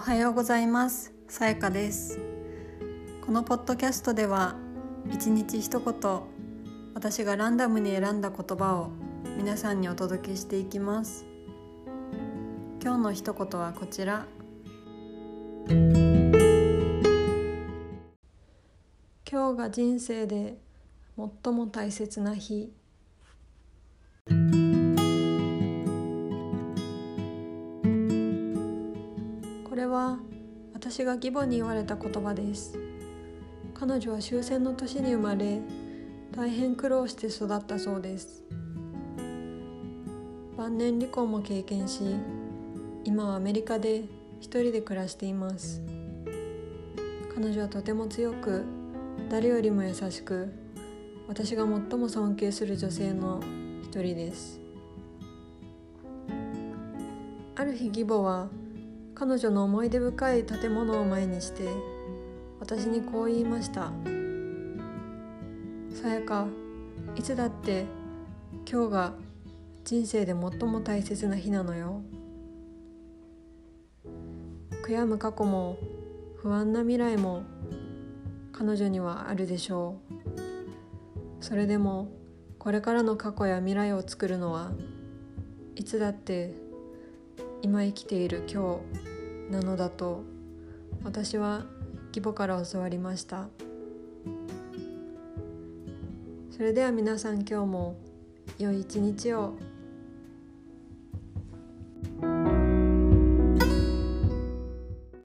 おはようございます。さやかです。このポッドキャストでは一日一言私がランダムに選んだ言葉を皆さんにお届けしていきます。今日の一言はこちら。今日が人生で最も大切な日。れは私が義母に言われた言葉です。彼女は終戦の年に生まれ大変苦労して育ったそうです。晩年離婚も経験し今はアメリカで一人で暮らしています。彼女はとても強く誰よりも優しく私が最も尊敬する女性の一人です。ある日義母は彼女の思い出深い建物を前にして私にこう言いました「さやかいつだって今日が人生で最も大切な日なのよ」悔やむ過去も不安な未来も彼女にはあるでしょう。それでもこれからの過去や未来を作るのはいつだって今生きている今日。なのだと私は義母から教わりました。それでは皆さん今日も良い一日を。